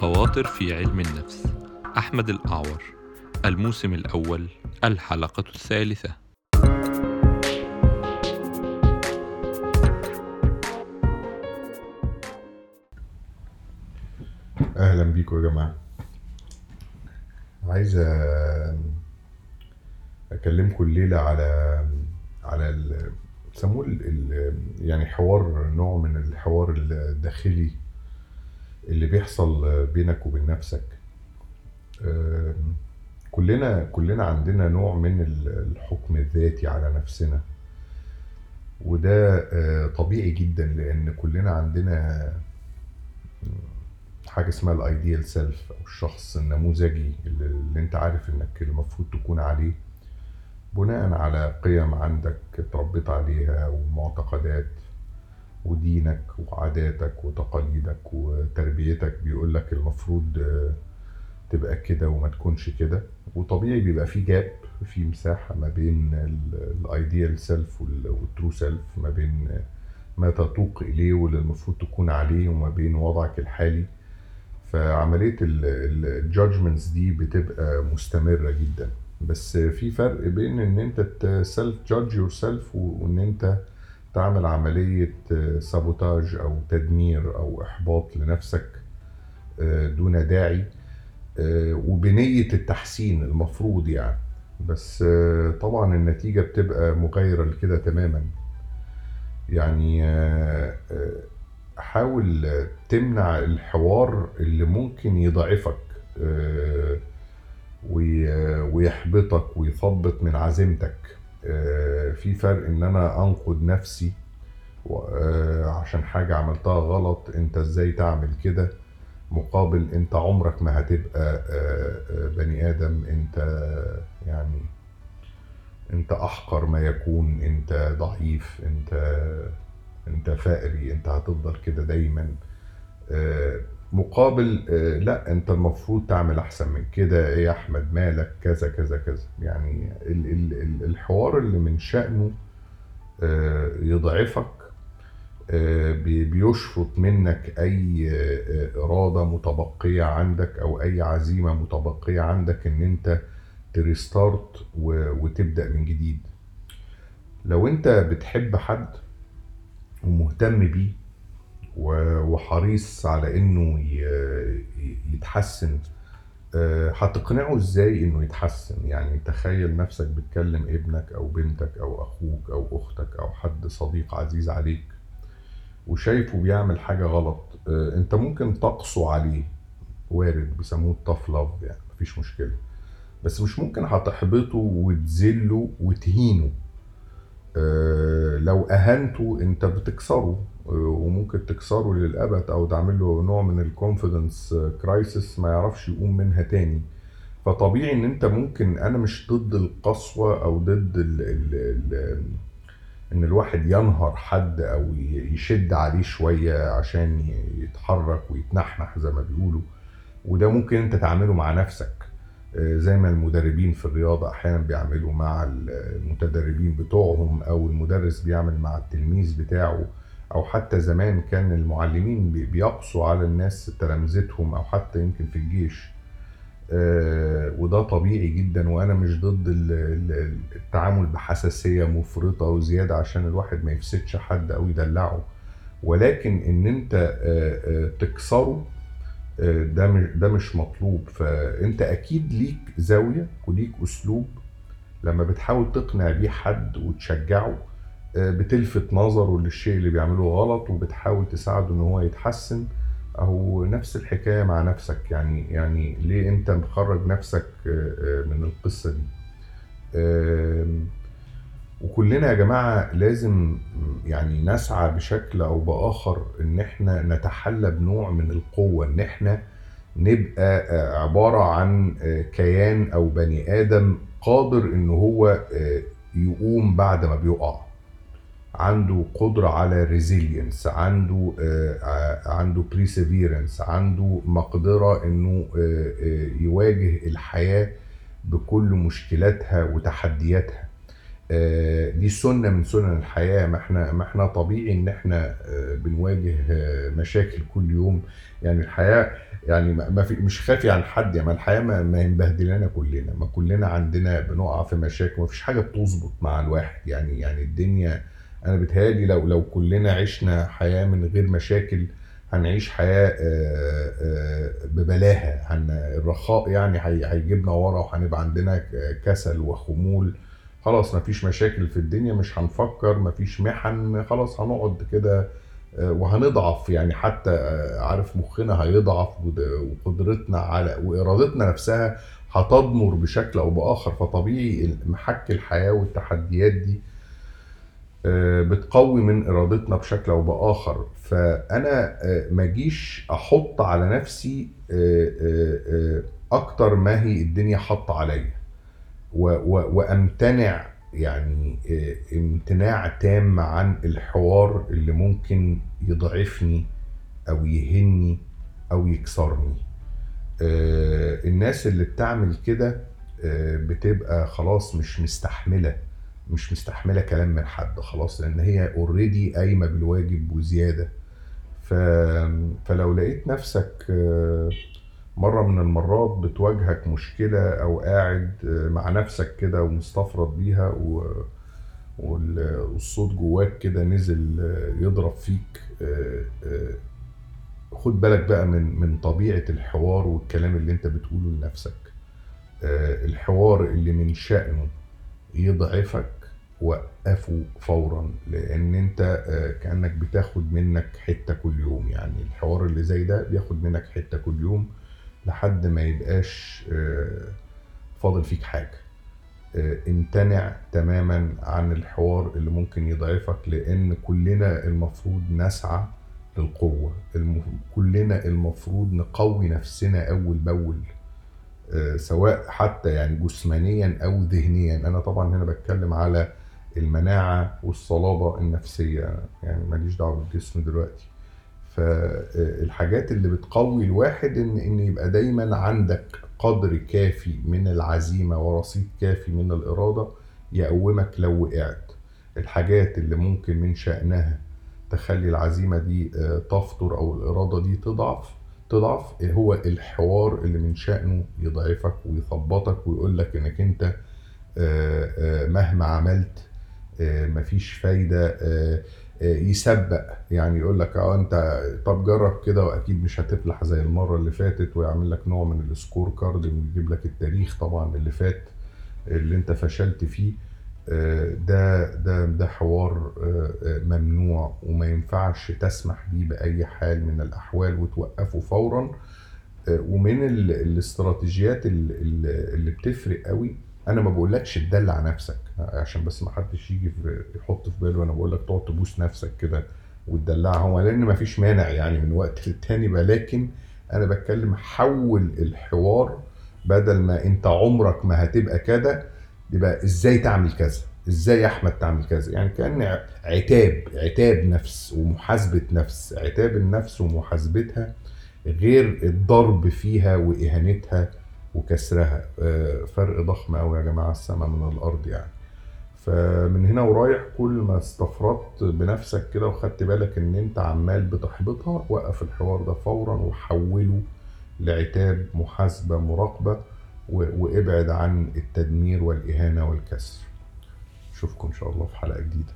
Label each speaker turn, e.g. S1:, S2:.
S1: خواطر في علم النفس. أحمد الأعور الموسم الأول الحلقة الثالثة.
S2: أهلا بيكم يا جماعة. عايز أ- أكلمكم الليلة على على بيسموه يعني حوار نوع من الحوار الداخلي اللي بيحصل بينك وبين نفسك. كلنا كلنا عندنا نوع من ال- الحكم الذاتي على نفسنا. وده آه، طبيعي جدا لأن كلنا عندنا حاجة اسمها ال ideal self أو الشخص النموذجي اللي, اللي أنت عارف إنك المفروض تكون عليه. بناء على قيم عندك اتربيت عليها ومعتقدات ودينك وعاداتك وتقاليدك وتربيتك بيقول لك المفروض آه، تبقى كده وما تكونش كده. وطبيعي بيبقى في gap في مساحة ما بين ال ideal self وال true self ما بين ما تتوق إليه واللي المفروض تكون عليه وما بين وضعك الحالي. فعملية ال judgments دي بتبقى مستمرة جدا. بس في فرق بين إن أنت self judge yourself وإن أنت تعمل عملية sabotage أو تدمير أو إحباط لنفسك آه، دون داعي آه، وبنية التحسين المفروض يعني. بس آه، طبعا النتيجة بتبقى مغايرة لكده تماما. يعني آه، آه، حاول تمنع الحوار اللي ممكن يضعفك آه، وي- ويحبطك ويثبط من عزيمتك. آه، في فرق إن أنا أنقد نفسي آه، عشان حاجة عملتها غلط أنت إزاي تعمل كده؟ مقابل أنت عمرك ما هتبقى آه، آه، بني آدم أنت يعني أنت أحقر ما يكون أنت ضعيف أنت أنت فقري أنت هتفضل كده دايما. آه، مقابل آه، لا انت المفروض تعمل احسن من كده. إيه يا احمد؟ مالك؟ كذا كذا كذا. يعني ال- ال- ال- الحوار اللي من شأنه آه، يضعفك آه، بي- بيشفط منك أي إرادة متبقية عندك أو أي عزيمة متبقية عندك إن أنت ت restart وتبدأ من جديد. لو أنت بتحب حد ومهتم بيه وحريص على إنه يتحسن. آه، هتقنعه إزاي إنه يتحسن؟ يعني تخيل نفسك بتكلم ابنك أو بنتك أو أخوك أو أختك أو حد صديق عزيز عليك وشايفه بيعمل حاجة غلط آه، أنت ممكن تقسو عليه. وارد بيسموه التاف لاف يعني مفيش مشكلة. بس مش ممكن هتحبطه وتذله وتهينه. آه، لو أهنته أنت بتكسره وممكن تكسره للأبد أو تعمل له نوع من ال confidence crisis ما يعرفش يقوم منها تاني. فطبيعي إن أنت ممكن أنا مش ضد القسوة أو ضد ال ال ال إن الواحد ينهر حد أو يشد عليه شوية عشان يتحرك ويتنحنح زي ما بيقولوا. وده ممكن أنت تعمله مع نفسك. آه، زي ما المدربين في الرياضة أحيانا بيعملوا مع المتدربين بتوعهم أو المدرس بيعمل مع التلميذ بتاعه. أو حتى زمان كان المعلمين بي- بيقسوا على الناس تلامذتهم أو حتى يمكن في الجيش. آه، وده طبيعي جدا وأنا مش ضد ال- ال- التعامل بحساسية مفرطة وزيادة عشان الواحد ما يفسدش حد أو يدلعه. ولكن إن أنت آه، آه، تكسره ده مش ده مش مطلوب. فأنت أكيد ليك زاوية وليك أسلوب لما بتحاول تقنع بيه حد وتشجعه. بتلفت نظره للشيء اللي بيعمله غلط وبتحاول تساعده إن هو يتحسن. أو نفس الحكاية مع نفسك. يعني يعني ليه أنت مخرج نفسك آه، آه، من القصة دي؟ وكلنا يا جماعة لازم يعني نسعى بشكل أو بآخر إن إحنا نتحلى بنوع من القوة إن إحنا نبقى آه، عبارة عن كيان أو بني آدم قادر إن هو يقوم بعد ما بيقع. عنده قدرة على resilience عنده آه، ع- عنده perseverance عنده مقدرة إنه آه، آه، يواجه الحياة بكل مشكلاتها وتحدياتها. آه، دي سنة من سنن الحياة. ما إحنا ما إحنا طبيعي إن إحنا آه، بنواجه آه، مشاكل كل يوم. يعني الحياة يعني ما في مش خافي عن حد. يعني ما الحياة ما, ما مبهدلانا كلنا. ما كلنا عندنا بنقع في مشاكل. ما فيش حاجة بتظبط مع الواحد. يعني يعني الدنيا أنا بتهيالي لو لو كلنا عشنا حياة من غير مشاكل هنعيش حياة آه، آه، ببلاهة. هن الرخاء يعني هي- هيجيبنا ورا وهنبقى عندنا كسل وخمول. خلاص مفيش مشاكل في الدنيا مش هنفكر مفيش محن خلاص هنقعد كده آه، وهنضعف يعني حتى عارف مخنا هيضعف وقدرتنا على وإرادتنا نفسها هتضمر بشكل أو بآخر. فطبيعي محك الحياة والتحديات دي بتقوي من إرادتنا بشكل أو بآخر. فأنا آه، ما أجيش أحط على نفسي آه، آه، آه، أكتر ما هي الدنيا حاطة عليا. وأمتنع يعني آه، امتناع تام عن الحوار اللي ممكن يضعفني أو يهني أو يكسرني. آه، الناس اللي بتعمل كده آه، بتبقى خلاص مش مستحملة. مش مستحملة كلام من حد خلاص لأن هي اوريدي قايمة بالواجب وزيادة. ف... فلو لقيت نفسك آه، مرة من المرات بتواجهك مشكلة أو قاعد آه، مع نفسك كده ومستفرد بيها و... وال- والصوت جواك كده نزل آه، يضرب فيك خد بالك بقى من من طبيعة الحوار والكلام اللي أنت بتقوله لنفسك. الحوار اللي من شأنه يضعفك وقفه فورا لأن أنت آه، كأنك بتاخد منك حتة كل يوم. يعني الحوار اللي زي ده بياخد منك حتة كل يوم لحد ما يبقاش آه، فاضل فيك حاجة. آه، امتنع تماما عن الحوار اللي ممكن يضعفك لأن كلنا المفروض نسعى للقوة. كلنا المفروض نقوي نفسنا أول بأول سواء حتى يعني جسمانيا أو ذهنيا. أنا طبعا هنا بتكلم على المناعة والصلابة النفسية يعني ماليش دعوة بالجسم دلوقتي. فالحاجات اللي بتقوي الواحد إن إن يبقى دايما عندك قدر كافي من العزيمة ورصيد كافي من الإرادة يقومك لو وقعت. الحاجات اللي ممكن من شأنها تخلي العزيمة دي آه، تفطر أو الإرادة دي تضعف تضعف هو الحوار اللي من شأنه يضعفك ويثبطك ويقول لك إنك أنت آه، آه، مهما عملت مفيش فايدة آه، آه، يسبق. يعني يقول لك آه أنت طب جرب كده وأكيد مش هتفلح زي المرة اللي فاتت ويعمل لك نوع من ال score card ويجيب لك التاريخ طبعا اللي فات اللي أنت فشلت فيه. آه، ده ده ده حوار آه، آه، ممنوع وما ينفعش تسمح بيه بأي حال من الأحوال وتوقفه فورا. آه، ومن ال- الاستراتيجيات ال- ال- اللي بتفرق قوي أنا ما بقولكش تدلع نفسك. عشان بس ما حدش يجي يحط في باله. أنا بقول لك تقعد تبوس نفسك كده وتدلعها. هو لأن ما فيش مانع يعني من وقت للتاني ولكن أنا بتكلم حول الحوار. بدل ما أنت عمرك ما هتبقى كده يبقى إزاي تعمل كذا؟ إزاي يا أحمد تعمل كذا؟ يعني كأن عتاب عتاب نفس ومحاسبة نفس. عتاب النفس ومحاسبتها غير الضرب فيها وإهانتها وكسرها. آه، فرق ضخم قوي يا جماعة. السماء من الأرض يعني. فمن هنا ورايح كل ما استفردت بنفسك كده وخدت بالك إن أنت عمال بتحبطها وقف الحوار ده فورا وحوله لعتاب محاسبة مراقبة و- وابعد عن التدمير والإهانة والكسر. أشوفكم إن شاء الله في حلقة جديدة.